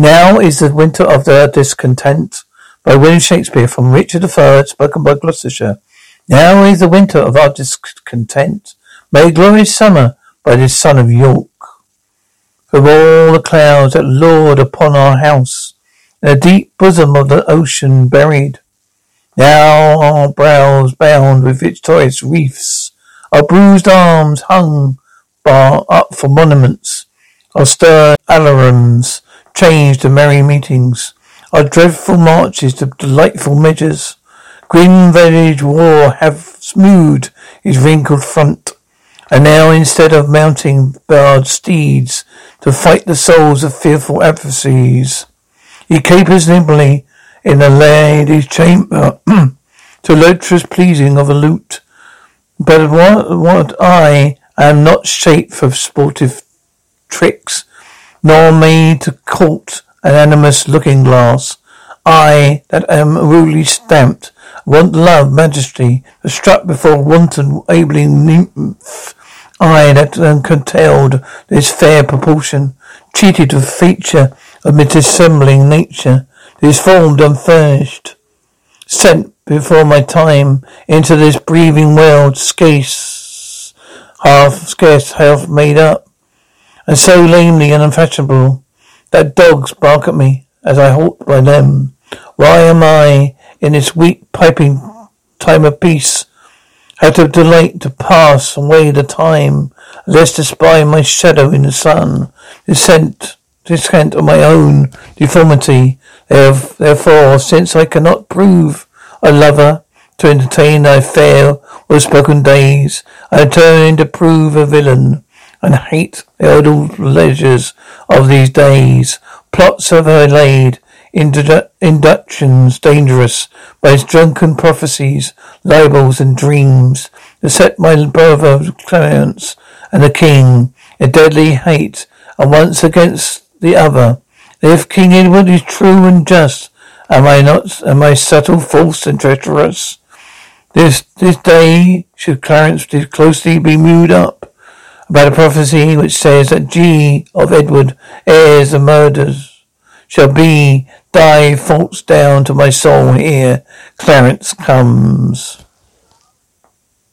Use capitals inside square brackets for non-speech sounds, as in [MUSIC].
Now is the winter of their discontent by William Shakespeare from Richard III, spoken by Gloucestershire. Now is the winter of our discontent. May glorious summer by this son of York. From all the clouds that lord upon our house, in the deep bosom of the ocean buried. Now our brows bound with victorious wreaths, our bruised arms hung bar up for monuments, our stern alarums changed to merry meetings, our dreadful marches to delightful measures. Grim village war have smoothed his wrinkled front, and now instead of mounting barred steeds to fight the souls of fearful adversaries, he capers nimbly in a lady's chamber [CLEARS THROAT] to lustrous pleasing of a lute. But what, what I am not shaped for sportive tricks, nor me to court an animus looking glass. I, that am rudely stamped, want love, majesty, strut before wanton abling nymph. I, that am curtailed this fair proportion, cheated of feature amid dissembling nature, this formed unfurnished, sent before my time into this breathing world, scarce, half, scarce half made up, and so lamely and unfashionable, that dogs bark at me as I halt by them. Why am I in this weak piping time of peace? How to delight to pass away the time, lest to spy my shadow in the sun, descent, descent of my own deformity. Therefore, since I cannot prove a lover to entertain thy fair, well spoken days, I turn to prove a villain and hate the idle pleasures of these days. Plots have I laid, inductions dangerous by his drunken prophecies, libels and dreams, to set my brother Clarence and the king a deadly hate, and once against the other. If King Edward is true and just, am I not, am I subtle, false and treacherous? This, this day should Clarence closely be mewed up about a prophecy which says that G of Edward heirs the murders shall be thy faults down to my soul here. Clarence comes.